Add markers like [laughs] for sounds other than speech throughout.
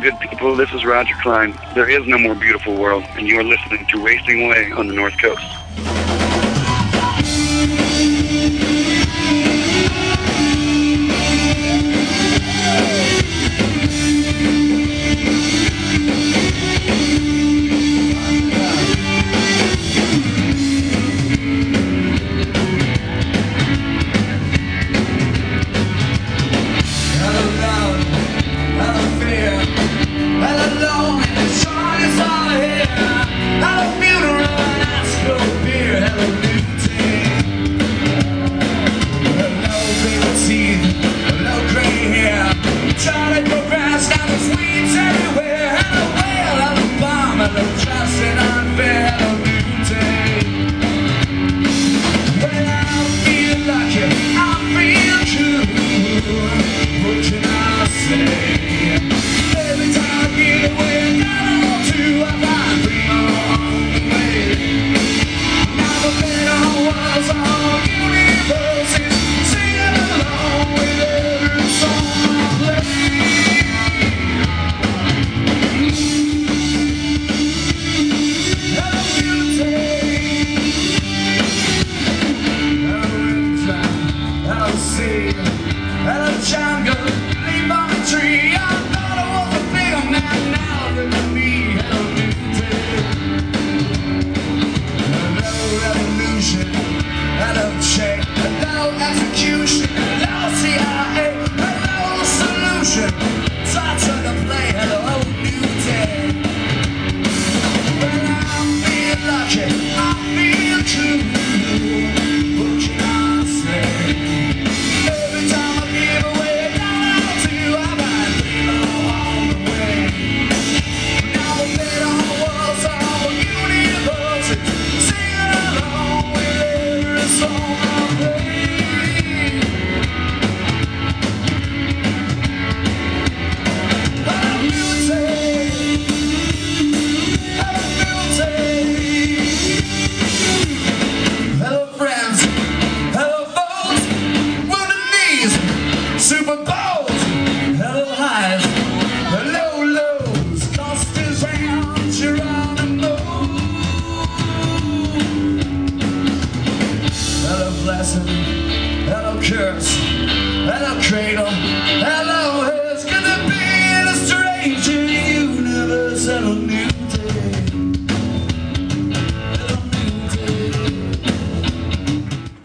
Good people. This is Roger Clyne. There is no more beautiful world, and you are listening to Wasting Away on the North Coast.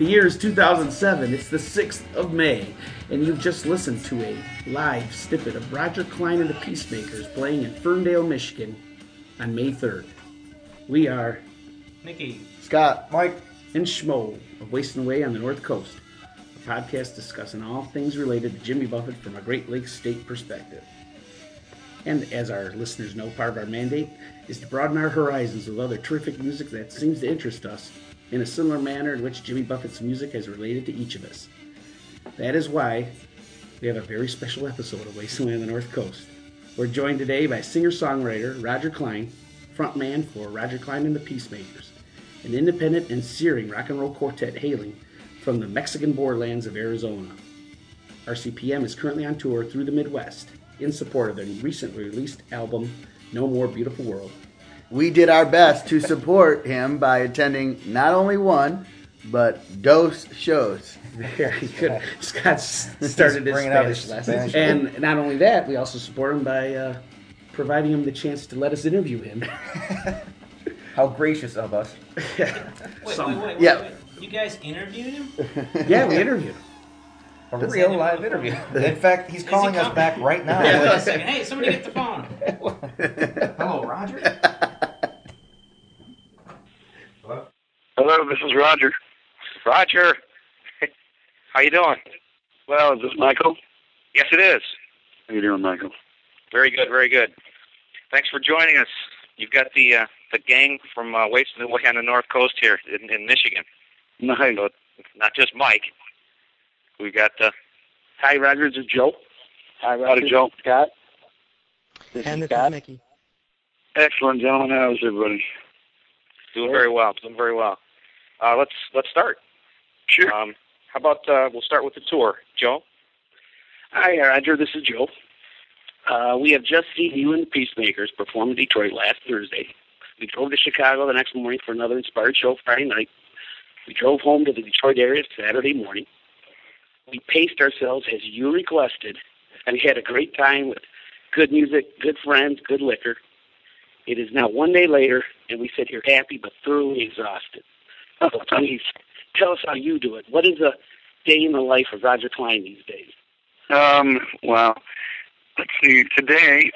Year is 2007. It's the 6th of May, and you've just listened to a live snippet of Roger Clyne and the Peacemakers playing in Ferndale, Michigan on May 3rd. We are Nikki, Scott, Mike, and Schmo of Wasting Away on the North Coast, a podcast discussing all things related to Jimmy Buffett from a Great Lakes state perspective. And as our listeners know, part of our mandate is to broaden our horizons with other terrific music that seems to interest us in a similar manner in which Jimmy Buffett's music has related to each of us. That is why we have a very special episode of Wasteland on the North Coast. We're joined today by singer-songwriter Roger Clyne, frontman for Roger Clyne and the Peacemakers, an independent and searing rock and roll quartet hailing from the Mexican borderlands of Arizona. RCPM is currently on tour through the Midwest in support of their recently released album, No More Beautiful World. We did our best to support him by attending not only one, but dose shows. Yeah, he could. Scott started his Bringing out Spanish his lessons, and not only that, we also support him by uh, providing him the chance to let us interview him. [laughs] How gracious of us. Wait, [laughs] Some- wait, wait, wait, Yeah. wait. You guys interviewed him? [laughs] yeah, we interviewed him. A Does real live know? interview. [laughs] In fact, he's he calling us back right now. Wait a second. Hey, somebody get the phone. Hello, Roger. Hello, this is Roger. Roger, how you doing? Well, is this Michael? Yes, it is. How you doing, Michael? Very good, very good. Thanks for joining us. You've got the uh, the gang from uh, Wasting Away on the North Coast here in, in Michigan. Nice. So it's not just Mike. We got uh, Hi, Roger. This is Joe. Hi, Roger. Joe. Scott. This And is this Scott. is Mickey. Excellent, gentlemen. How's everybody? doing very well. Doing very well. Uh, let's let's start. Sure. Um, how about uh, we'll start with the tour, Joe? Hi, Roger. This is Joe. Uh, we have just seen you and the Peacemakers perform in Detroit last Thursday. We drove to Chicago the next morning for another inspired show Friday night. We drove home to the Detroit area Saturday morning. We paced ourselves as you requested, and we had a great time with good music, good friends, good liquor. It is now one day later, and we sit here happy but thoroughly exhausted. So please tell us how you do it. What is a day in the life of Roger Clyne these days? Um, well, let's see. Today,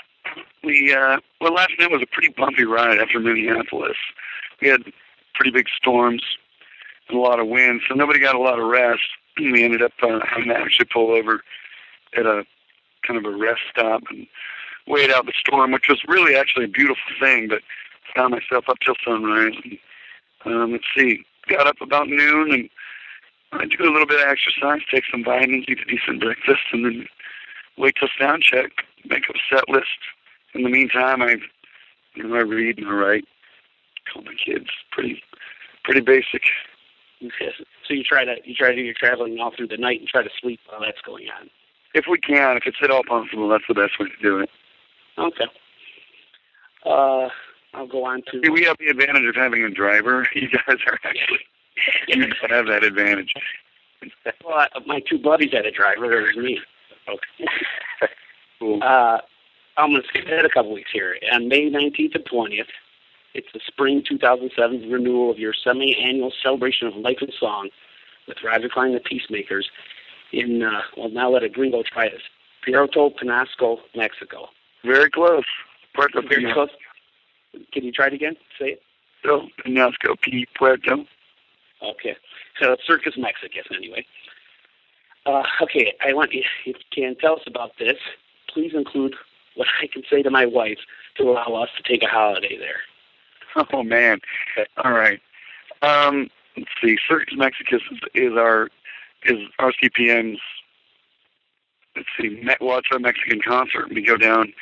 we uh, well, last night was a pretty bumpy ride after Minneapolis. We had pretty big storms and a lot of wind, so nobody got a lot of rest. [clears throat] We ended up uh, having to actually pull over at a kind of a rest stop and wait out the storm, which was really actually a beautiful thing. But found myself up till sunrise. And, um, let's see, got up about noon and I do a little bit of exercise, take some vitamins, eat a decent breakfast, and then wait till sound check, make up a set list. In the meantime, I, you know, I read and I write. Call my kids. Pretty, pretty basic. Yes. So you try to you try to do your traveling all through the night and try to sleep while that's going on. If we can, if it's at all possible, that's the best way to do it. Okay. Uh, I'll go on to. See, we have the advantage of having a driver. [laughs] You guys are actually you [laughs] have that advantage. Well, I, my two buddies had a driver. There's me. Okay. [laughs] Cool. Uh, I'm going to skip ahead a couple weeks here. On May 19th and 20th, it's the spring 2007 renewal of your semi-annual celebration of life and song with Roger Clyne the Peacemakers in, uh, well, now let a gringo try this, Puerto Penasco, Mexico. Very close. Puerto Very close. Can you try it again? Say it. Puerto Penasco, P. Puerto. Okay. So it's Circus Mexicus, anyway. Uh, okay, I want you, if you can tell us about this, please include what I can say to my wife to allow us to take a holiday there. Oh man. All right. Um, let's see. Circus Mexicus is, is our is. Let's see. Me- well, it's our Mexican concert. We go down.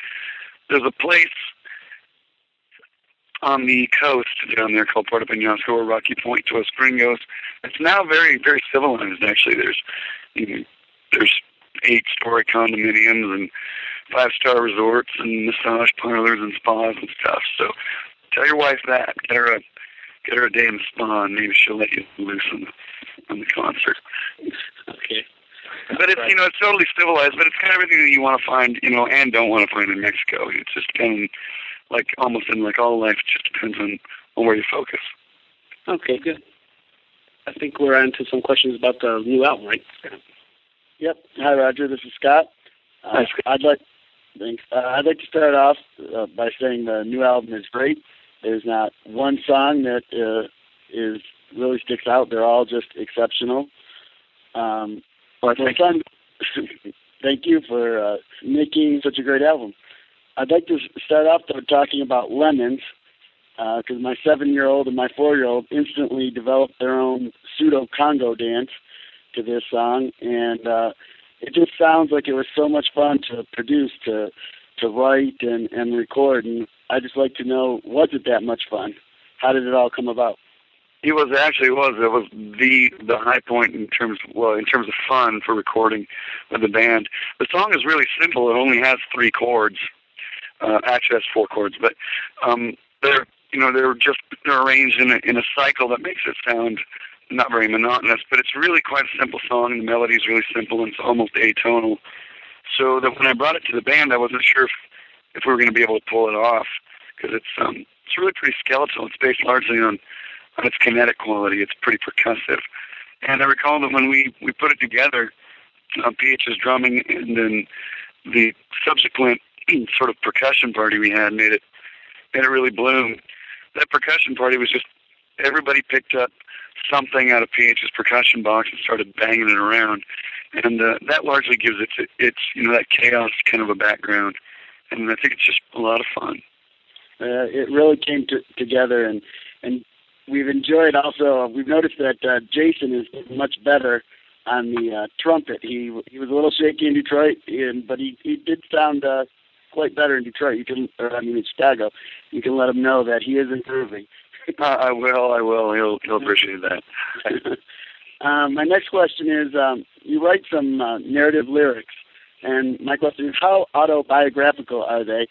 There's a place on the coast down there called Puerto Penasco or Rocky Point to Los Gringos. It's now very very civilized. Actually, there's you know, there's eight story condominiums and five star resorts and massage parlors and spas and stuff. So tell your wife that. Get her a get her a day in the spa and maybe she'll let you loose on the on the concert. Okay. But it's you know, it's totally civilized, but it's kind of everything that you want to find, you know, and don't want to find in Mexico. It's just kind of like almost in like all life it just depends on, on where you focus. Okay, good. I think we're on to some questions about the new album, right? Yep. Hi, Roger. This is Scott. Uh, Hi, Scott. I'd like thanks. Uh, I'd like to start off uh, by saying the new album is great. There's not one song that uh, is really sticks out. They're all just exceptional. Um, Well, thank son, [laughs] thank you for uh, making such a great album. I'd like to start off though talking about lemons because my seven-year-old and my four-year-old instantly developed their own pseudo Congo dance to this song, and uh, it just sounds like it was so much fun to produce, to to write and and record. And I just like to know, was it that much fun? How did it all come about? It was actually was it was the the high point in terms well in terms of fun for recording with the band. The song is really simple. It only has three chords. Uh, actually, has four chords, but um, they're you know they're just they're arranged in a in a cycle that makes it sound not very monotonous. But it's really quite a simple song. The melody is really simple and it's almost atonal. So that when I brought it to the band, I wasn't sure if, if we were going to be able to pull it off because it's um it's really pretty skeletal. It's based largely on on its kinetic quality. It's pretty percussive. And I recall that when we, we put it together, uh, PH's drumming and then the subsequent [clears throat] sort of percussion party we had made it made it really bloom. That percussion party was just everybody picked up something out of PH's percussion box and started banging it around, and uh, that largely gives it its you know that chaos kind of a background, and I think it's just a lot of fun. Uh, it really came to, together, and and we've enjoyed also. We've noticed that uh, Jason is much better on the uh, trumpet. He he was a little shaky in Detroit, and but he he did sound uh, quite better in Detroit. You can, or I mean in Chicago. You can let him know that he is improving. [laughs] I will. I will. He'll he'll appreciate that. [laughs] um, my next question is: um, You write some uh, narrative lyrics, And my question is, how autobiographical are they?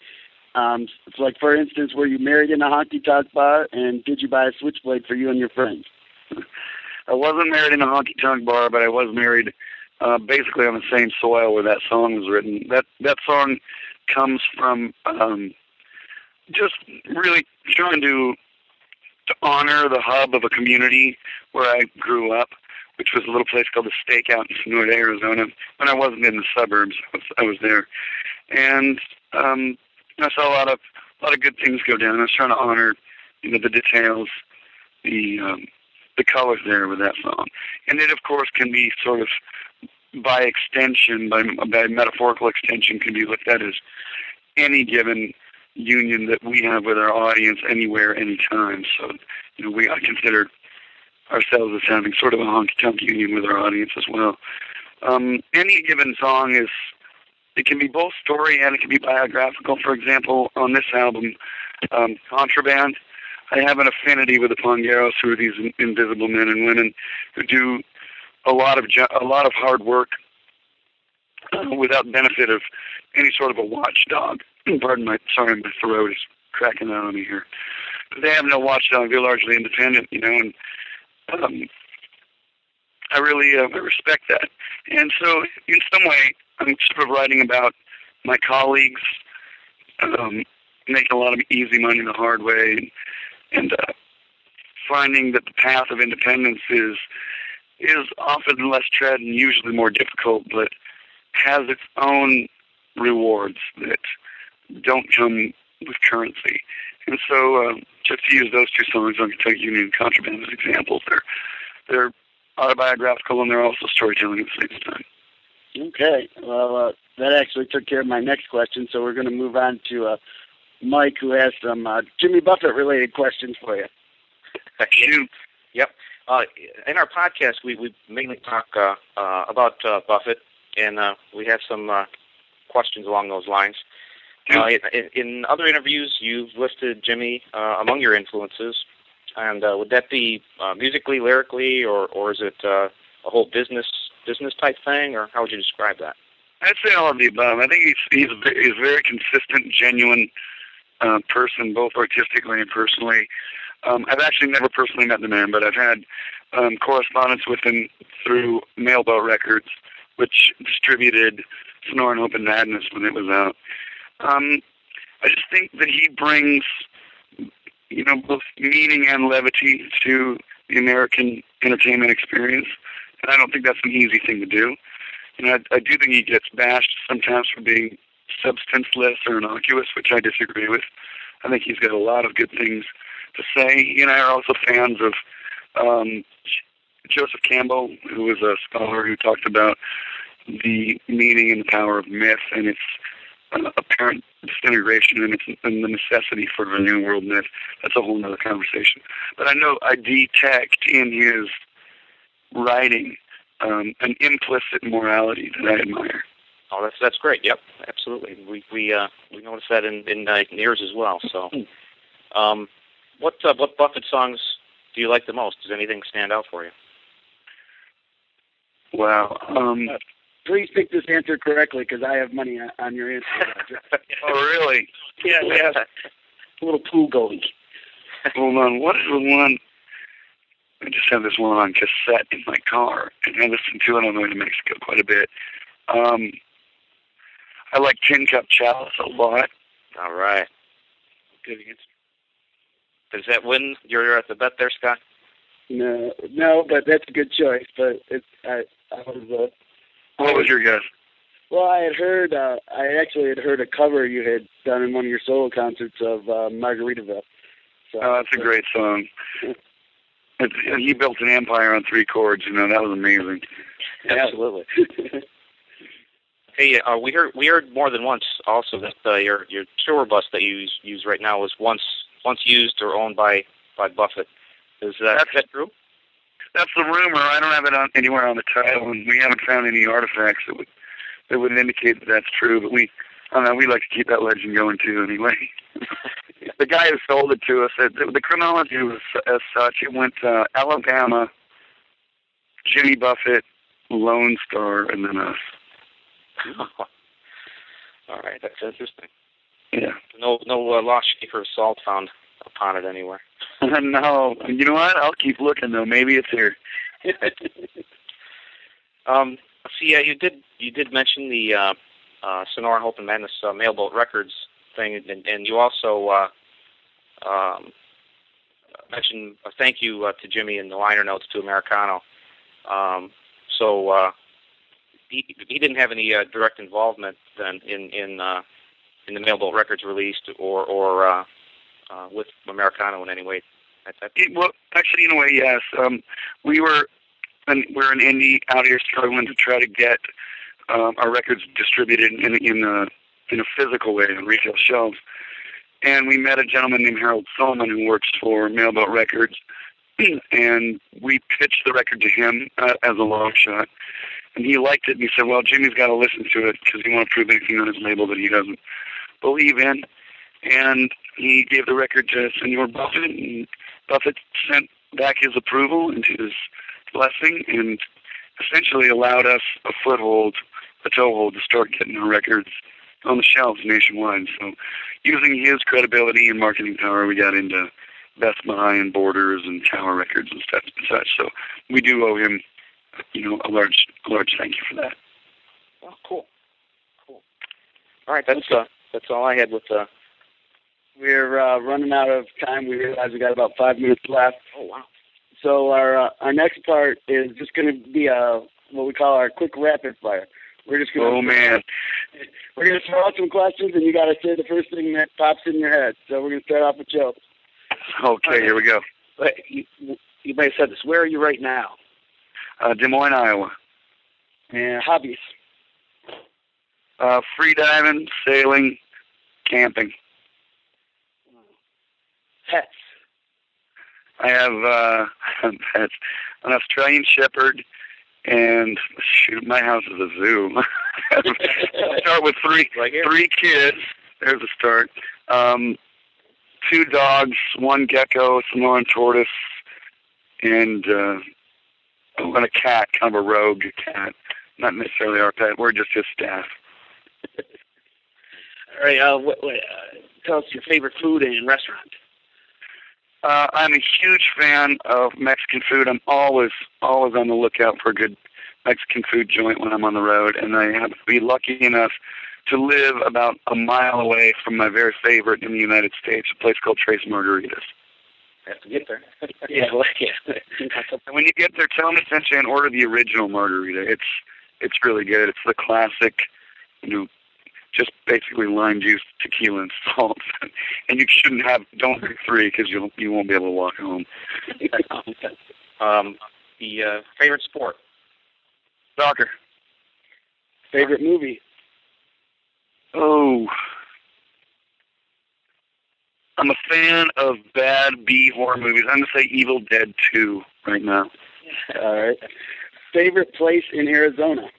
Um, it's like, for instance, were you married in a honky tonk bar, and did you buy a switchblade for you and your friends? [laughs] I wasn't married in a honky tonk bar, but I was married uh, basically on the same soil where that song was written. That that song comes from um, just really trying to to honor the hub of a community where I grew up, which was a little place called the Stakeout in Sonoita, Arizona. When I wasn't in the suburbs, I was, I was there, and um, I saw a lot of a lot of good things go down. I was trying to honor, you know, the details, the um, the colors there with that song, and it of course can be sort of by extension, by by metaphorical extension, can be looked at as any given union that we have with our audience anywhere, anytime. So, you know, we I consider ourselves as having sort of a honky tonk union with our audience as well. Um, any given song is it can be both story and it can be biographical. For example, on this album, um, Contraband, I have an affinity with the Pongueros, who are these invisible men and women who do a lot of a lot of hard work [clears throat] without benefit of any sort of a watchdog. [clears throat] Pardon my sorry, my throat is cracking out on me here. They have no watchdog; they're largely independent, you know, and um, I really uh, I respect that. And so, in some way, I'm sort of writing about my colleagues um, making a lot of easy money the hard way, and, and uh, finding that the path of independence is is often less tread and usually more difficult, but has its own rewards that don't come with currency. And so, uh, just to use those two songs on Honky Tonk Union and Contraband as examples, they're they're autobiographical and they're also storytelling at the same time. Okay. Well, uh, that actually took care of my next question, so we're going to move on to uh, Mike, who has some uh, Jimmy Buffett related questions for you. Shoot. [laughs] Yep. Uh, in our podcast, we, we mainly talk uh, uh, about uh, Buffett, and uh, we have some uh, questions along those lines. Uh, in, in other interviews, you've listed Jimmy uh, among your influences, and uh, would that be uh, musically, lyrically, or or is it uh, a whole business business type thing, or how would you describe that? I'd say all of the above. I think he's he's he's a very consistent, genuine uh, person, both artistically and personally. Um, I've actually never personally met the man, but I've had um, correspondence with him through Mailboat Records, which distributed Sonoran Hope and Madness when it was out. Um, I just think that he brings, you know, both meaning and levity to the American entertainment experience, and I don't think that's an easy thing to do. Know, I, I do think he gets bashed sometimes for being substanceless or innocuous, which I disagree with. I think he's got a lot of good things to say. He and I are also fans of um, Joseph Campbell, who was a scholar who talked about the meaning and the power of myth and its uh, apparent disintegration and, its, and the necessity for a new world myth. That's a whole other conversation. But I know I detect in his writing um, an implicit morality that I admire. Oh, that's that's great. Yep, absolutely. We we uh, we noticed that in in, uh, in yours as well. So, um, what uh, what Buffett songs do you like the most? Does anything stand out for you? Wow. Um, Please pick this answer correctly, because I have money on, on your answer. [laughs] Oh, really? yeah, we have a little pool going. Hold on. What is the one? I just have this one on cassette in my car, and I listen to it on the way to Mexico quite a bit. Um, I like Tin Cup Chalice a lot. All right. Good answer. Does that win? You're at the bet there, Scott. No, no, but that's a good choice. But it, I, I was, uh, What was your guess? well, I had heard, uh, I actually had heard a cover you had done in one of your solo concerts of uh, Margaritaville. So, Oh, that's a great song. It's, he built an empire on three chords. You know that was amazing. Absolutely. [laughs] Hey, uh, we heard we heard more than once also that uh, your your tour bus that you use, use right now was once once used or owned by by Buffett. Is that, is that true? That's the rumor. I don't have it on anywhere on the title, and we haven't found any artifacts that would that would indicate that that's true. But we, I don't know, we like to keep that legend going too. Anyway, [laughs] the guy who sold it to us, it, the, the chronology was as such. It went uh, Alabama, Jimmy Buffett, Lone Star, and then us. [laughs] All right, that's interesting. Yeah. No, no uh, lost shaker of salt found upon it anywhere. [laughs] no, you know what? I'll keep looking though. Maybe it's here. [laughs] um, see, yeah, you did you did mention the uh, uh, Sonoran Hope and Madness uh, Mailboat Records thing, and, and you also uh, um, mentioned a thank you uh, to Jimmy in the liner notes to Americano. Um, so uh, he he didn't have any uh, direct involvement then in in uh, in the Mailboat Records released or or uh, uh, with Americano in any way. It, well, actually, in a way, yes. Um, we were, and we're an indie out here struggling to try to get um, our records distributed in in a in a physical way on retail shelves. And we met a gentleman named Harold Solomon who works for Mailboat Records, [clears throat] and we pitched the record to him uh, as a long shot. And he liked it, and he said, "Well, Jimmy's got to listen to it because he won't prove anything on his label that he doesn't believe in." And he gave the record to Senor Buffett, and Buffett sent back his approval and his blessing, and essentially allowed us a foothold, a toehold to start getting our records on the shelves nationwide. So, using his credibility and marketing power, we got into Best Buy and Borders and Tower Records and stuff and such. So, we do owe him, you know, a large, a large thank you for that. Oh, cool, cool. All right, that's uh, that's all I had with uh, We're uh, running out of time. We realize we got about five minutes left. Oh wow. So our uh, our next part is just going to be a what we call our quick rapid fire. We're just going. Oh man, We're going to throw out some questions, and you got to say the first thing that pops in your head. So we're going to start off with Joe. okay, here we go. But you, you may have said this. Where are you right now? Uh, Des Moines, Iowa. And hobbies. Uh, free diving, sailing, camping. Pets. I have uh, [laughs] pets, an Australian Shepherd, and shoot, my house is a zoo. [laughs] I'll start with three Right three kids. There's a start. Um, two dogs, one gecko, a Samoan tortoise, and uh, and a cat, kind of a rogue cat. Not necessarily our pet. We're just his staff. All right. Uh, what, what, uh, tell us your favorite food and restaurant. Uh, I'm a huge fan of Mexican food. I'm always, always on the lookout for a good Mexican food joint when I'm on the road, and I happen to be lucky enough to live about a mile away from my very favorite in the United States, a place called Trace Margaritas. have to get there. [laughs] Yeah. Well, yeah. And [laughs] when you get there, tell them to send you and order the original margarita. It's it's really good. It's the classic, you know, just basically lime juice, tequila, and salt. [laughs] and you shouldn't have don't drink three because you you won't be able to walk home. [laughs] um, the uh, favorite sport. Soccer. Favorite movie. Oh. I'm a fan of bad B horror movies. I'm gonna say Evil Dead 2 right now. All right. Favorite place in Arizona.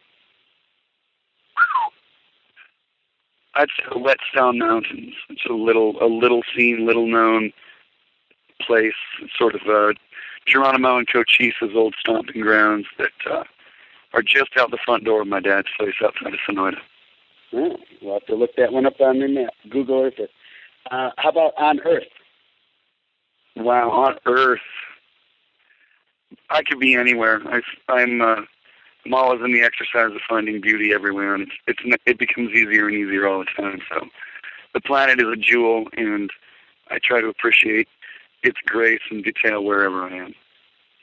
I'd say the Whetstone Mountains. It's a little a little seen, little known place. It's sort of uh Geronimo and Cochise's old stomping grounds that uh are just out the front door of my dad's place outside of Sonoita. Oh, we'll have to look that one up on the map. Google Earth it. Uh, how about on Earth? Wow, on Earth, I could be anywhere. I, I'm uh, I'm always in the exercise of finding beauty everywhere, and it's, it's it becomes easier and easier all the time. So, the planet is a jewel, and I try to appreciate its grace and detail wherever I am.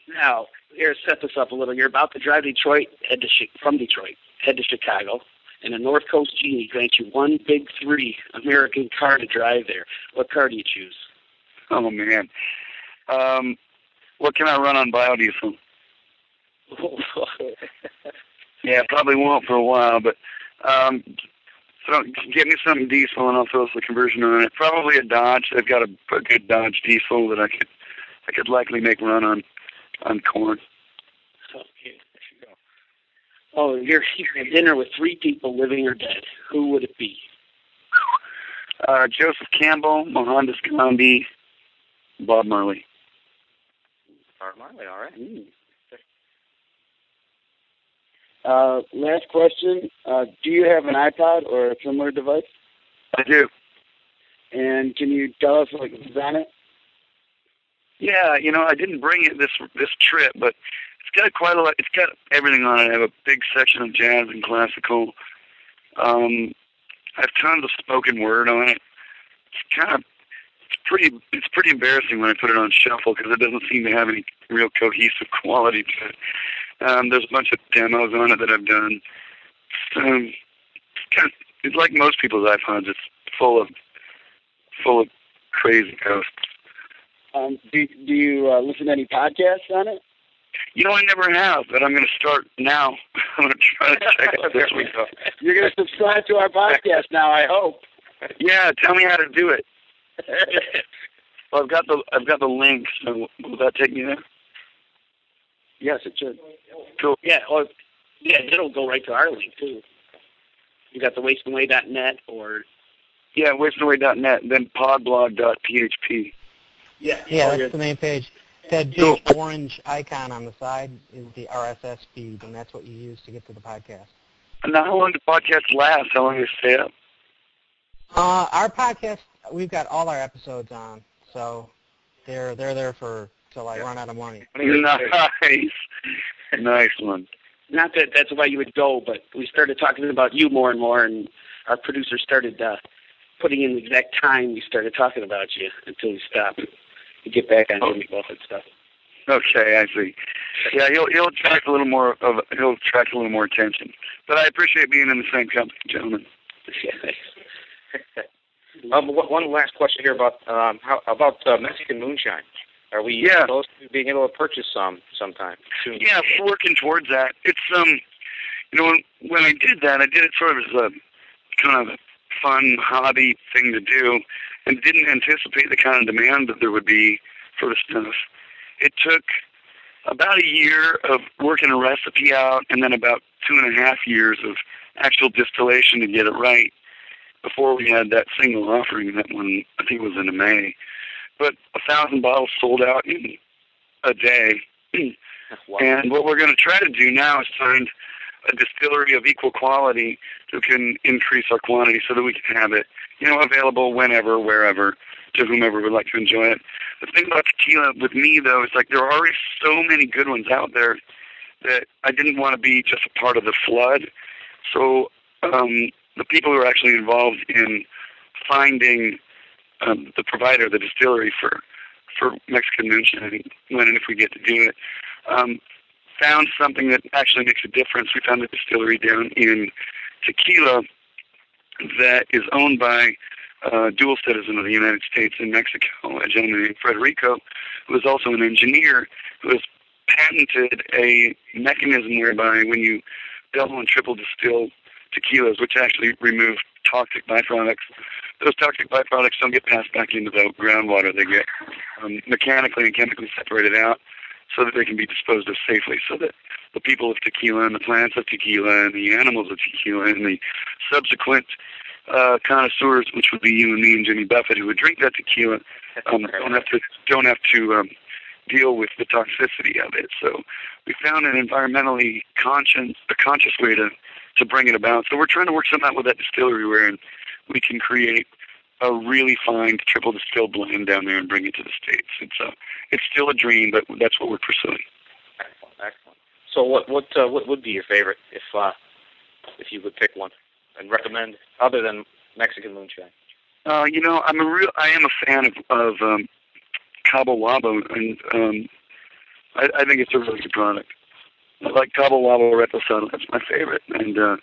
Now, here, set this up a little. You're about to drive Detroit, head to from Detroit, head to Chicago, and a North Coast Genie grants you one big three American car to drive there. What car do you choose? Oh man, um, what can I run on biodiesel? [laughs] Yeah, probably won't for a while, but um, so get me something diesel and I'll throw some conversion on it. Probably a Dodge. They've got a, a good Dodge diesel that I could I could likely make run on on corn. Okay, there you go. Oh, you're, you're at dinner with three people, living or dead. Who would it be? Uh, Joseph Campbell, Mohandas Gandhi, Bob Marley. Art Marley, all right. Uh, last question. Uh, do you have an iPod or a similar device? I do. And can you tell us what is on it? Yeah, you know, I didn't bring it this this trip, but it's got quite a lot. It's got everything on it. I have a big section of jazz and classical. Um, I have tons of spoken word on it. It's kind of it's pretty it's pretty embarrassing when I put it on shuffle because it doesn't seem to have any real cohesive quality to it. Um, there's a bunch of demos on it that I've done. Um, kind of, like most people's iPods. It's full of full of crazy ghosts. Um, do do you uh, listen to any podcasts on it? You know, I never have, but I'm going to start now. [laughs] I'm going to try to check out this week. [laughs] You're going to subscribe to our podcast now, I hope. Yeah, tell me how to do it. [laughs] well, I've got the I've got the link. So will that take me there? Yes, it should. Cool. Yeah, or yeah, it'll go right to our link too. You got the wasteandway.net or Yeah, wasteandaway.net, then podblog.php. yeah, Yeah, or that's the main page. That big Cool. orange icon on the side is the RSS feed, and that's what you use to get to the podcast. And now, how long do podcasts last? How long do they stay up? Uh, our podcast, we've got all our episodes on, so they're they're there for till I run out of money. [laughs] Nice, nice one. not that that's why you would go, but we started talking about you more and more, and our producer started uh, putting in the exact time we started talking about you until we stopped. to get back on Jimmy Buffett stuff. Okay, I see. Yeah, he'll he'll attract a little more of he'll attract a little more attention. But I appreciate being in the same company, gentlemen. [laughs] um, one one last question here about um, how about uh, Mexican moonshine. Are we Yeah. close to being able to purchase some sometime soon? Yeah, we're working towards that. It's um, you know, when, when I did that, I did it sort of as a kind of fun hobby thing to do, and didn't anticipate the kind of demand that there would be for the stuff. It took about a year of working a recipe out, and then about two and a half years of actual distillation to get it right before we had that single offering. That one, I think, was in May. But a thousand bottles sold out in a day. [clears throat] Wow. And what we're going to try to do now is find a distillery of equal quality who can increase our quantity so that we can have it, you know, available whenever, wherever, to whomever would like to enjoy it. The thing about tequila with me, though, is like there are already so many good ones out there that I didn't want to be just a part of the flood. So um, the people who are actually involved in finding um, the provider, the distillery for for Mexican moonshine, when and if we get to do it, um, found something that actually makes a difference. We found a distillery down in Tequila that is owned by a dual citizen of the United States and Mexico, a gentleman named Federico, who is also an engineer who has patented a mechanism whereby when you double and triple distill tequilas, which actually remove toxic byproducts, those toxic byproducts don't get passed back into the groundwater. They get um, mechanically and chemically separated out so that they can be disposed of safely, so that the people of tequila and the plants of tequila and the animals of tequila and the subsequent uh, connoisseurs, which would be you and me and Jimmy Buffett, who would drink that tequila, um, don't have to don't have to um, deal with the toxicity of it. So we found an environmentally conscious a conscious way to to bring it about. So we're trying to work something out with that distillery where we can create a really fine triple distilled blend down there and bring it to the states. It's uh, it's still a dream, but that's what we're pursuing. Excellent, excellent. So what what uh, what would be your favorite if uh, if you would pick one and recommend other than Mexican moonshine? Uh, you know, I'm a real I am a fan of of um, Cabo Wabo, and um, I, I think it's a really good product. I like Cabo Wabo Reposado. That's my favorite, and uh,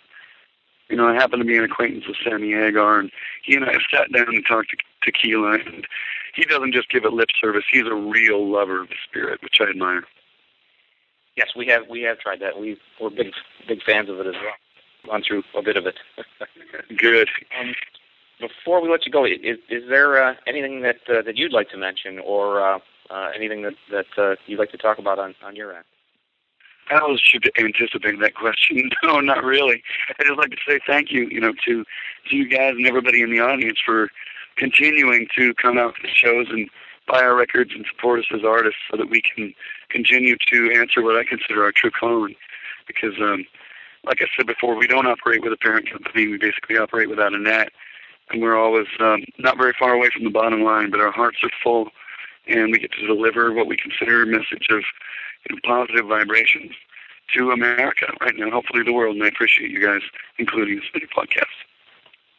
you know, I happen to be an acquaintance with Sammy Hagar, and he and I have sat down and talked to tequila, and he doesn't just give it lip service. He's a real lover of the spirit, which I admire. Yes, we have we have tried that. We we're big big fans of it as well. Gone through a bit of it. [laughs] Good. Um, before we let you go, is is there uh, anything that uh, that you'd like to mention, or uh, uh, anything that that uh, you'd like to talk about on on your end? I was should anticipate that question. [laughs] No, not really. I'd just like to say thank you, you know, to to you guys and everybody in the audience for continuing to come out to the shows and buy our records and support us as artists so that we can continue to answer what I consider our true calling. Because um like I said before, we don't operate with a parent company. We basically operate without a net, and we're always um, not very far away from the bottom line. But our hearts are full, and we get to deliver what we consider a message of know, positive vibrations to America right now, hopefully the world. And I appreciate you guys including in your podcast.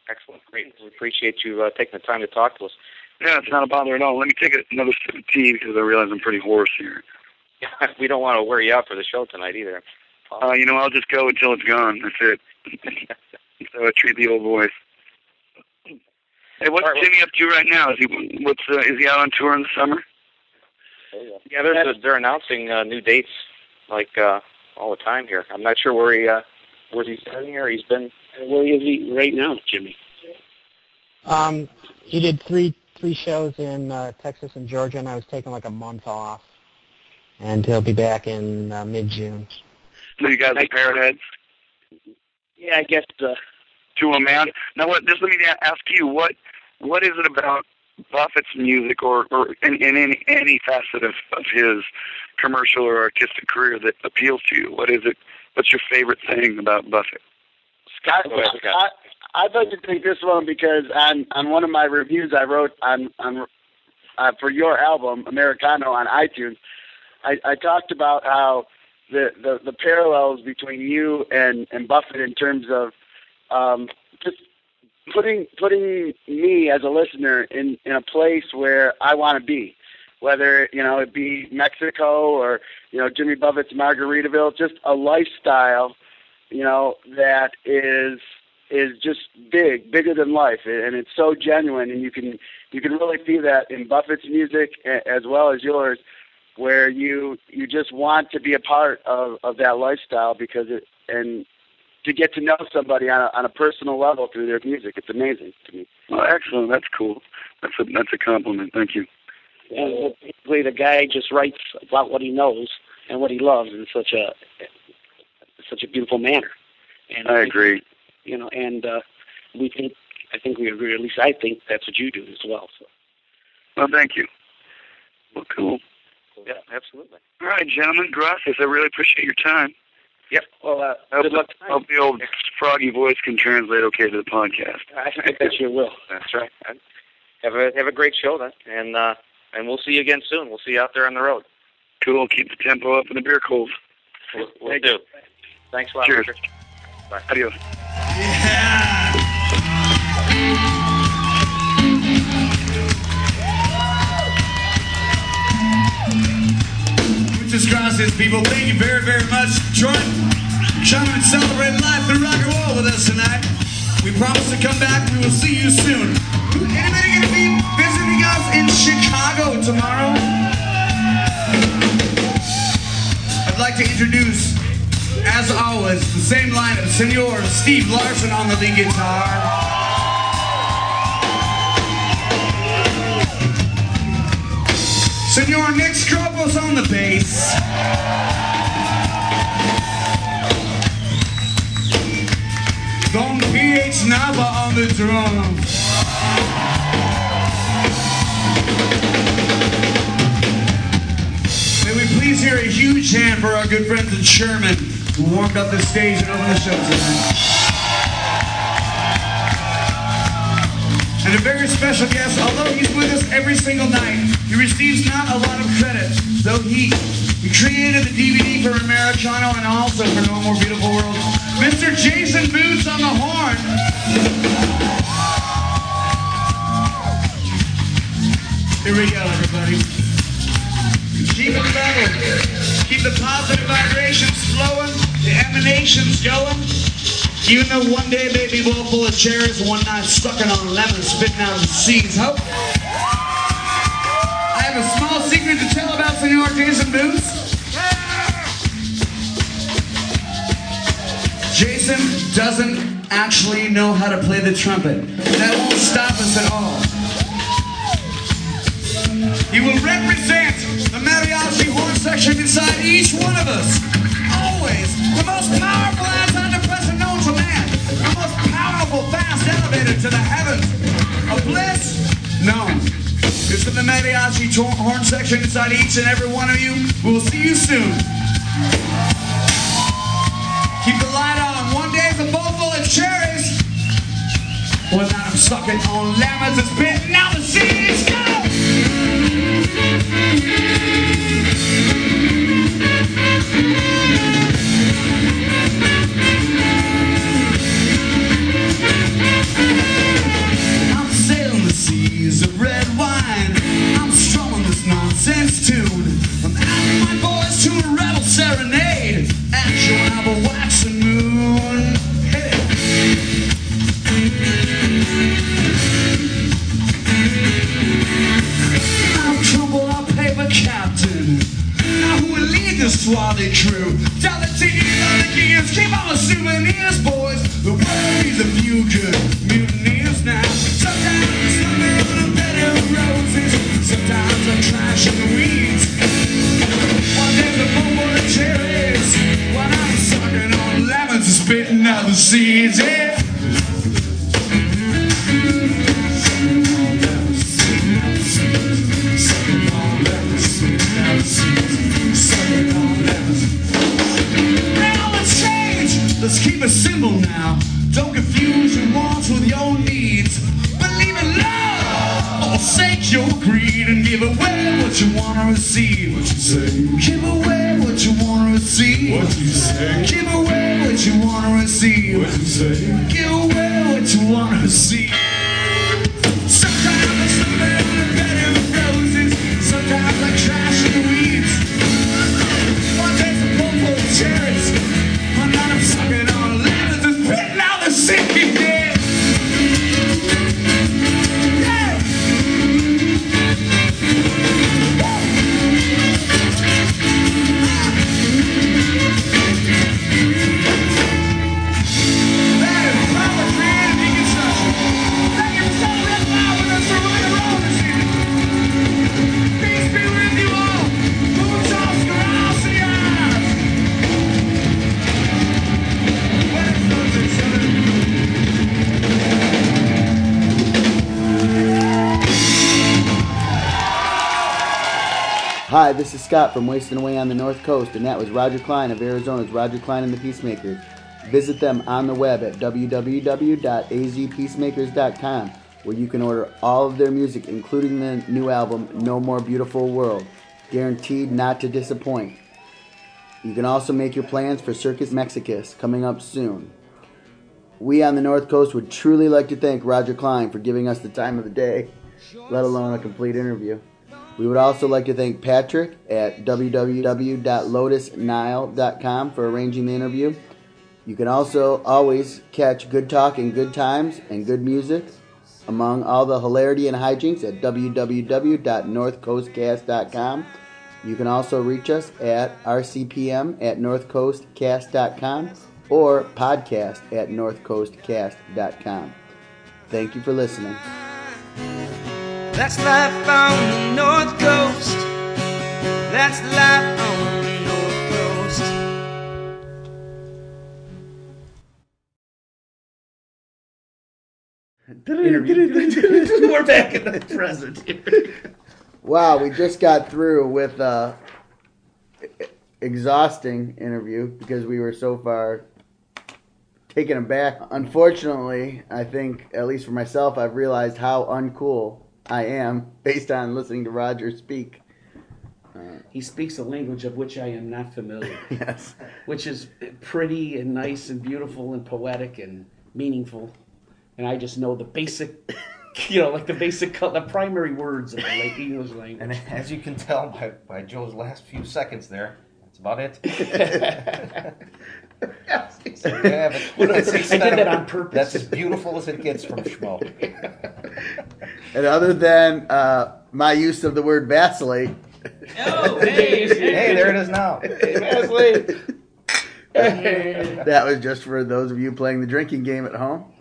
Excellent. Great. We appreciate you uh, taking the time to talk to us. Yeah, it's not a bother at all. Let me take another sip of tea because I realize I'm pretty hoarse here. [laughs] we don't want to wear you out for the show tonight either. Uh, you know, I'll just go until it's gone. That's it. [laughs] so I treat the old voice. Hey, what's right, Jimmy up to right now? Is he what's uh, is he out on tour in the summer? Yeah, they're they're announcing uh, new dates like uh, all the time here. I'm not sure where he uh, where he's been here. He's been Where is he right now, Jimmy? Um, he did three three shows in uh, Texas and Georgia, and I was taking like a month off, and he'll be back in uh, mid June. So you guys are parrot heads Yeah, I guess uh, to a man. Now, what? Just let me ask you what what is it about Buffett's music, or or in, in any any facet of, of his commercial or artistic career that appeals to you? What is it? What's your favorite thing about Buffett? Scott, ahead, Scott. I, I'd like to take this one because on on one of my reviews I wrote on on uh, for your album Americano on iTunes, I, I talked about how the, the the parallels between you and and Buffett in terms of um, just putting putting me as a listener in in a place where I want to be, whether you know it be Mexico or you know Jimmy Buffett's Margaritaville, just a lifestyle, you know that is is just big, bigger than life, and it's so genuine, and you can you can really see that in Buffett's music as well as yours, where you you just want to be a part of of that lifestyle because it and to get to know somebody on a, on a personal level through their music, it's amazing to me. Well, excellent. That's cool. That's a that's a compliment. Thank you. and basically the guy just writes about what he knows and what he loves in such a such a beautiful manner. And I agree. You know, and uh, we think I think we agree. At least I think that's what you do as well. So Well, thank you. Well, cool. yeah, absolutely. All right, gentlemen, gracias. I really appreciate your time. Yep. well, uh, I hope, good luck. the, I hope the old froggy voice can translate okay to the podcast. I, [laughs] I bet you will. That's right. Have a have a great show then, and uh, and we'll see you again soon. We'll see you out there on the road. Cool. Keep the tempo up and the beer cold. We'll, we'll do. Thanks a lot, Cheers. Richard. Bye. Adios. Muchas gracias, people. Thank you very, very much. Detroit, come and celebrate life through rock and roll with us tonight. We promise to come back. We will see you soon. Anybody going to be visiting us in Chicago tomorrow? I'd like to introduce, as always, the same lineup. Senor Steve Larson on the lead guitar. Senor Nick On the bass. Don PH Naffah on the drums. May we please hear a huge hand for our good friends in Sherman who warmed up the stage and opened the show tonight. And a very special guest, although he's with us every single night, he receives not a lot of credit, though he, he created the DVD for Americano and also for No More Beautiful World. Mr. Jason Boots on the horn. Here we go, everybody. Keep it level. Keep the positive vibrations flowing, the emanations going. Even though one day baby be well full of cherries, one night sucking on lemons, spitting out the seeds. Hope. I have a small secret to tell about Senor Jason Boots. Jason doesn't actually know how to play the trumpet. That won't stop us at all. He will represent the mariachi horn section inside each one of us. Always the most powerful man. The most powerful, fast elevator to the heavens—a bliss known. This is the mariachi horn section inside each and every one of you. We will see you soon. Keep the light on. One day it's a bowl full of cherries. One night I'm sucking on lemons. It's bitten out the seas. Go! Scott from Wasting Away on the North Coast, and that was Roger Clyne of Arizona's Roger Clyne and the Peacemakers. Visit them on the web at www.azpeacemakers.com, where you can order all of their music, including the new album No More Beautiful World, guaranteed not to disappoint. You can also make your plans for Circus Mexicus coming up soon. We on the North Coast would truly like to thank Roger Clyne for giving us the time of the day, let alone a complete interview. We would also like to thank Patrick at www.lotusnile.com for arranging the interview. You can also always catch good talk and good times and good music among all the hilarity and hijinks at www.northcoastcast.com. You can also reach us at rcpm at northcoastcast.com or podcast at northcoastcast.com. Thank you for listening. That's life on the North Coast. That's life on the North Coast. Interview. [laughs] We're back in the present here. Wow, we just got through with a exhausting interview because we were so far taken aback. Unfortunately, I think, at least for myself, I've realized how uncool I am based on listening to Roger speak. Uh, he speaks a language of which I am not familiar. [laughs] Yes. Which is pretty and nice and beautiful and poetic and meaningful. And I just know the basic, [laughs] you know, like the basic, the primary words of the like, English language. And as you can tell by, by Joe's last few seconds there, that's about it. [laughs] So you have it. Well, I did that on purpose. That's as beautiful as it gets from Schmo. And other than uh, my use of the word vacillate, Oh, [laughs] hey, Hey, there it is now. that was just for those of you playing the drinking game at home.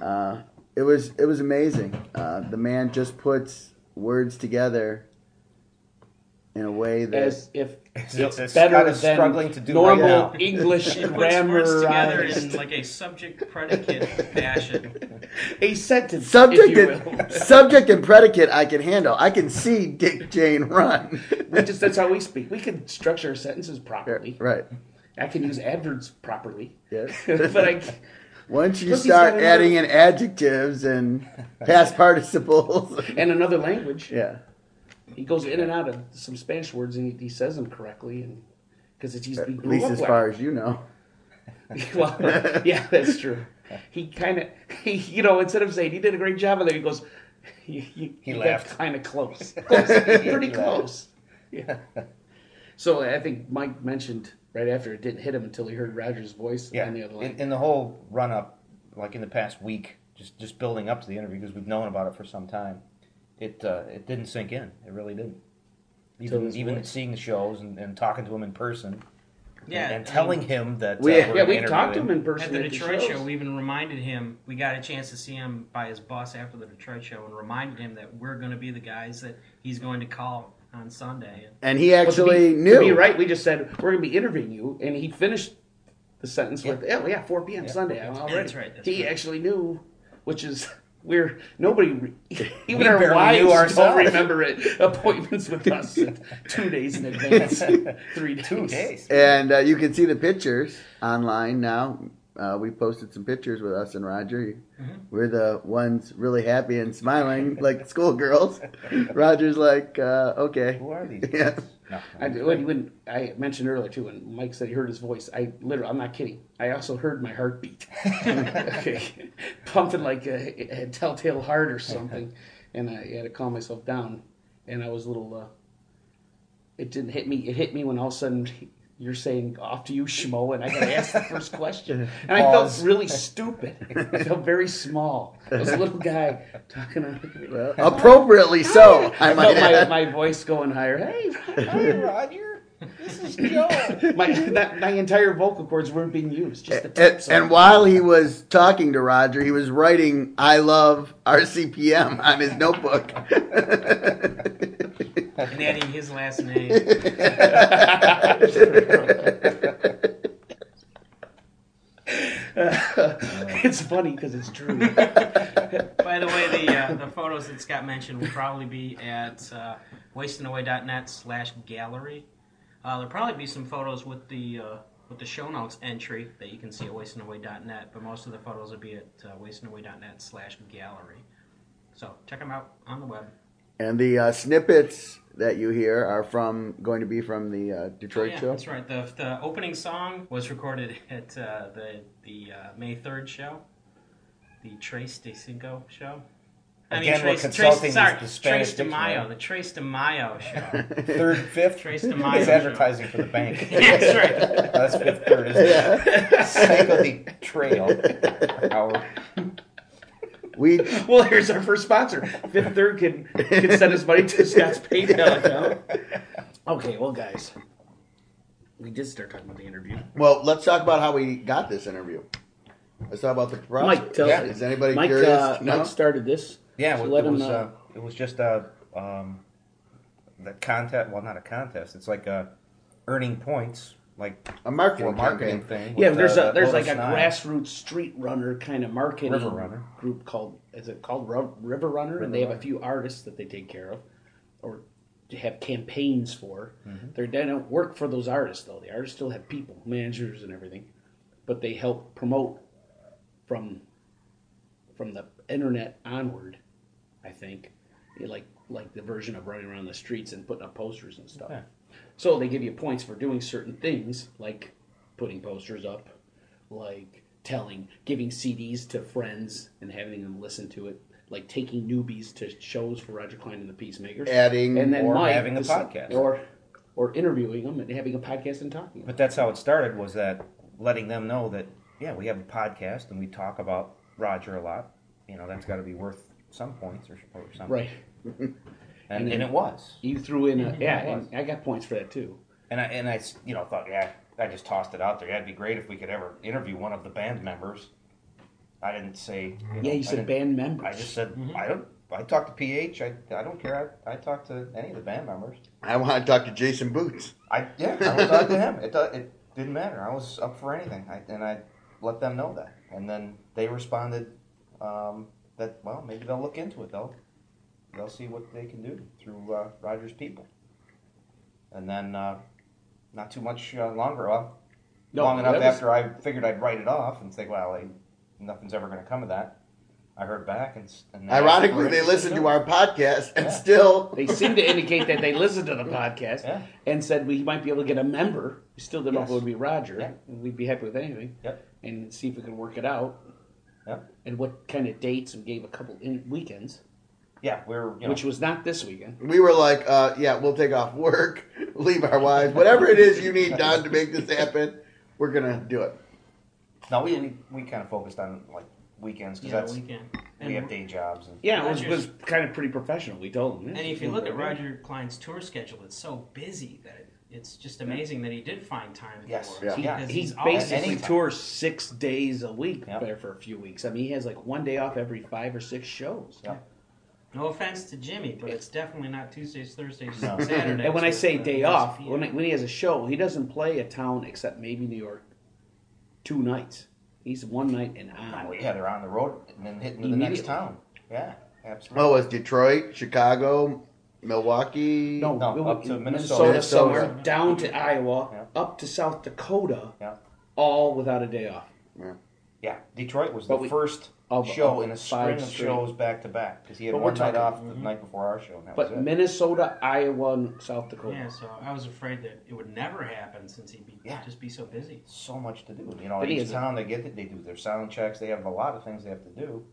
Uh, it was it was amazing. Uh, the man just puts words together in a way that As if As- it's as better Scott is than struggling to do normal right now. English [laughs] It puts grammar. words together in like a subject predicate fashion. a sentence. subject if you and [laughs] subject and predicate I can handle. I can see Dick Jane run. we just that's how we speak. We can structure sentences properly. right. I can use adverbs properly. Yes. [laughs] but I, Once you Plus start adding another- in adjectives and past participles, and another language. yeah. He goes in and out of some Spanish words and he, he says them correctly, and because it's he's he At grew least up as like- far as you know. [laughs] well, yeah, that's true. He kind of, you know, instead of saying he did a great job of there, he goes, you, you, He you laughed. kind of close, [laughs] close pretty close. Yeah. [laughs] So I think Mike mentioned right after it didn't hit him until he heard Roger's voice Yeah, on the other line. in, in the whole run up, like in the past week, just just building up to the interview because we've known about it for some time. It uh, it didn't sink in. It really didn't. Even his even voice. seeing the shows and, and talking to him in person, Yeah, and I telling mean- him that we, uh, we're yeah, we talked to him in person At the at Detroit shows. show, we even reminded him. We got a chance to see him by his bus after the Detroit show, and reminded him that we're going to be the guys that he's going to call on Sunday. And he Well, to actually be, knew. To be right, we just said we're going to be interviewing you, and he finished the sentence with, Yeah. "Oh yeah, 4 p.m. Yeah. Sunday." I'm already. That's right, that's he right. actually knew, which is we're nobody, [laughs] even We our wives don't remember it. Appointments with us two days in advance, [laughs] [laughs] three days. two days. And uh, you can see the pictures online now. Uh, we posted some pictures with us and Roger. Mm-hmm. We're the ones really happy and smiling like schoolgirls. Roger's like, uh, okay. Who are these? Yeah. No, I, when, when I mentioned earlier too, when Mike said he heard his voice, I literally, I'm not kidding. I also heard my heartbeat, [laughs] okay. [laughs] pumping like a, a telltale heart or something, and I had to calm myself down. And I was a little. Uh, it didn't hit me. It hit me when all of a sudden you're saying "off to you, schmo," and I got to ask the first question, [laughs] and I felt really stupid. I felt very small. I was a little guy talking. On, Well, [laughs] appropriately so, I I might felt my, my voice going higher. Hey, Hey, [laughs] Roger, this is Joe. my, that, my entire vocal cords weren't being used. Just the And, and while he was talking to Roger, he was writing "I love RCPM" on his notebook. and adding his last name. [laughs] it's funny because it's true. By the way, the uh, the photos that Scott mentioned will probably be at uh, wastingaway.net slash gallery. Uh, there'll probably be some photos with the uh, with the show notes entry that you can see at wastingaway.net, but most of the photos will be at uh, wastingaway.net slash gallery. So check them out on the web. and the uh, snippets that you hear are from going to be from the uh, Detroit Oh, yeah, show. That's right. The, the opening song was recorded at uh, the the uh, May third show, the Tres de Cinco show. Again, we're consulting sorry, the Spanish Tres de Mayo, the Tres de Mayo show. [laughs] Third, fifth. Tres de Mayo. He's show. advertising for the bank. [laughs] That's right. That's fifth, third, isn't it? [laughs] Cinco de Trail. Hour. We [laughs] well, here's our first sponsor. Fifth Third can can send us money to Scott's PayPal account. Okay, well, guys, we did start talking about the interview. well, let's talk about how we got this interview. Let's talk about the process. Mike, tell Yeah. Is anybody Mike, curious? uh, to know? Mike started this. Yeah, So it, let it him was. know. Uh, it was just a um, the contest. Well, not a contest. It's like uh, earning points, like a marketing, for marketing thing. Yeah, with, there's uh, a there's like a Nine. grassroots street runner kind of marketing River Runner. group called is it called River Runner, River and they have a few artists that they take care of or have campaigns for. Mm-hmm. They're, don't work for those artists though. The artists still have people, managers, and everything, but they help promote from from the internet onward. I think, like like the version of running around the streets and putting up posters and stuff. Yeah. So they give you points for doing certain things, like putting posters up, like telling, giving CDs to friends and having them listen to it, like taking newbies to shows for Roger Clyne and the Peacemakers, Adding and then or Mike, having a this- podcast. or or interviewing them and having a podcast and talking. But that's how it started. Was that letting them know that yeah, we have a podcast and we talk about Roger a lot. You know, that's got to be worth some points or, or something. Right. [laughs] And, And and, it was. You threw in a yeah, it was. and I got points for that too. And I and I s- you know thought yeah, I just tossed it out there. Yeah, it'd be great if we could ever interview one of the band members. I didn't say. You know, Yeah, you I said band members. I just said I don't. I talked to PH. I, I don't care. I, I talk to any of the band members. I want to talk to Jason Boots. I yeah, I would talk to him. It it didn't matter. I was up for anything, I, and I let them know that. And then they responded um, that well, maybe they'll look into it. They'll they'll see what they can do through uh, Rogers people. And then uh, not too much uh, longer. Well, No, long enough was- after I figured I'd write it off and think, well, they nothing's ever going to come of that. I heard back, and, and Ironically, they listened to our podcast and still. [laughs] They seem to indicate that they listened to the podcast Yeah. and said we might be able to get a member. We still didn't know if it would be Roger. Yeah. and We'd be happy with anything. Yep. And see if we could work it out. Yep. And what kind of dates and gave a couple in weekends, Yeah, we're you know, which was not this weekend. We were like, uh, yeah, we'll take off work, [laughs] leave our wives, whatever it is you need done to make this happen, we're gonna do it. no, we we, we kind of focused on like weekends because Yeah, that's weekend. we have day jobs and Yeah, it was, was kind of pretty professional. We told him. and if you look at Roger Clyne's tour schedule, it's so busy that it, it's just amazing that he did find time Yes. for us. Yeah. because he he's always basically anytime. tours six days a week Yep. there for a few weeks. I mean, he has like one day off every five or six shows. Yep. No offense to Jimmy, but it's definitely not Tuesdays, Thursdays, No. Saturdays. And when I with, say uh, day ESPN. off, when, when he has a show, he doesn't play a town except maybe New York two nights. He's one night and on. oh, yeah, they're on the road and then hitting the next Immediately. town. Yeah, absolutely. Oh, it was Detroit, Chicago, Milwaukee. No, No, it- up to Minnesota, Minnesota. Minnesota. somewhere, down to Iowa, Yeah. up to South Dakota, Yeah. all without a day off. Yeah, Detroit was But the we- first of- show of in a five string of straight. shows back to back because he had But we're one night talking- off the mm-hmm. night before our show. And that But was it. Minnesota, Iowa, and South Dakota. Yeah, so I was afraid that it would never happen since he'd be Yeah. just be so busy. so much to do. You know, But he each is- town they get it, they do their sound checks. They have a lot of things they have to do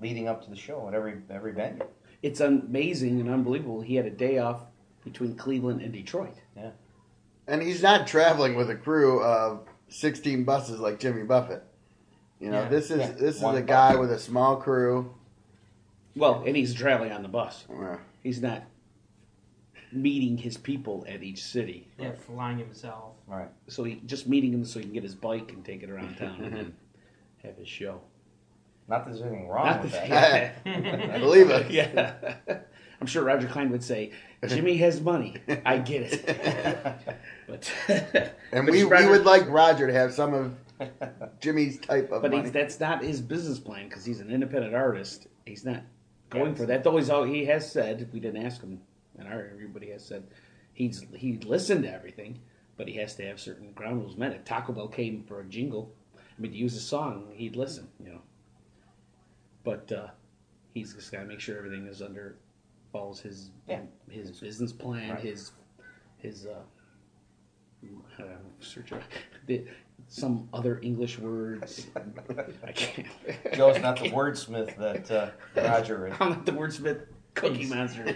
leading up to the show at every every venue. It's amazing and unbelievable. He had a day off between Cleveland and Detroit. Yeah. And he's not traveling with a crew of 16 buses like Jimmy Buffett. You know, Yeah. this is Yeah. this is One a bus. guy with a small crew. Well, and he's traveling on the bus. Yeah. He's not meeting his people at each city. Yeah, flying himself. Right. So he just meeting him so he can get his bike and take it around town and then [laughs] have his show. Not that there's anything wrong Not with that- that. [laughs] yeah. [laughs] I believe it. yeah. I'm sure Roger Clyne would say, Jimmy has money. I get it. But And but we, Roger- we would like Roger to have some of [laughs] Jimmy's type of But money. he's, that's not his business plan because he's an independent artist. He's not going for that. Though he's all he has said. We didn't ask him and our he has said he's he listened to everything, but he has to have certain ground rules met. If Taco Bell came for a jingle, I mean to use a song, he'd listen. You know. But uh, he's just got to make sure everything is under follows his Yeah. his business plan, Right. his his uh, I search. The, some other English words. [laughs] I can't. Joe's not the wordsmith that uh, Roger is. [laughs] I'm not the wordsmith. Cookie Monster. [laughs]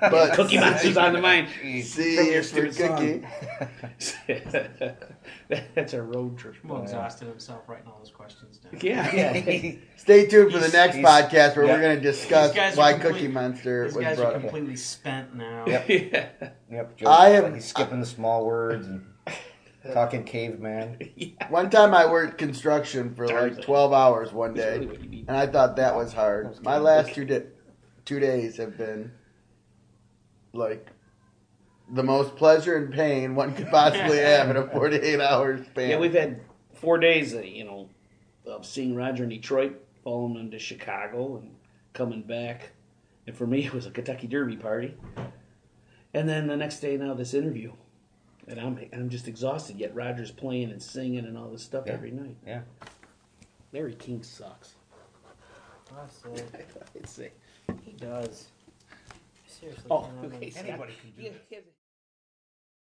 But- Cookie Monster's on the mind. See From your stupid cookie. [laughs] That's a road trip. Well, exhausted himself writing all those questions down. Yeah. [laughs] Stay tuned for the next he's- podcast where yeah. we're going to discuss guys are why complete- Cookie Monster These was guys are brought up. completely spent now. Yep. yeah. Yep. Joe's I have- like he's skipping the small words and talking caveman. [laughs] One time I worked construction for Tarzan. like 12 hours one day, really what you need. and I thought that was hard. That was My last two, di- two days have been like the most pleasure and pain one could possibly [laughs] have in a 48 hour span. Yeah, we've had four days, uh, you know, of seeing Roger in Detroit, following him to Chicago, and coming back. And for me, [laughs] it was a Kentucky Derby party. And then the next day, now this interview, and I'm I'm just exhausted. Yet Roger's playing and singing and all this stuff Yeah. every night. Yeah. Larry King sucks. That's it. [laughs] I'd say. He does. Seriously. Oh, cannot okay. understand. Anybody can do that.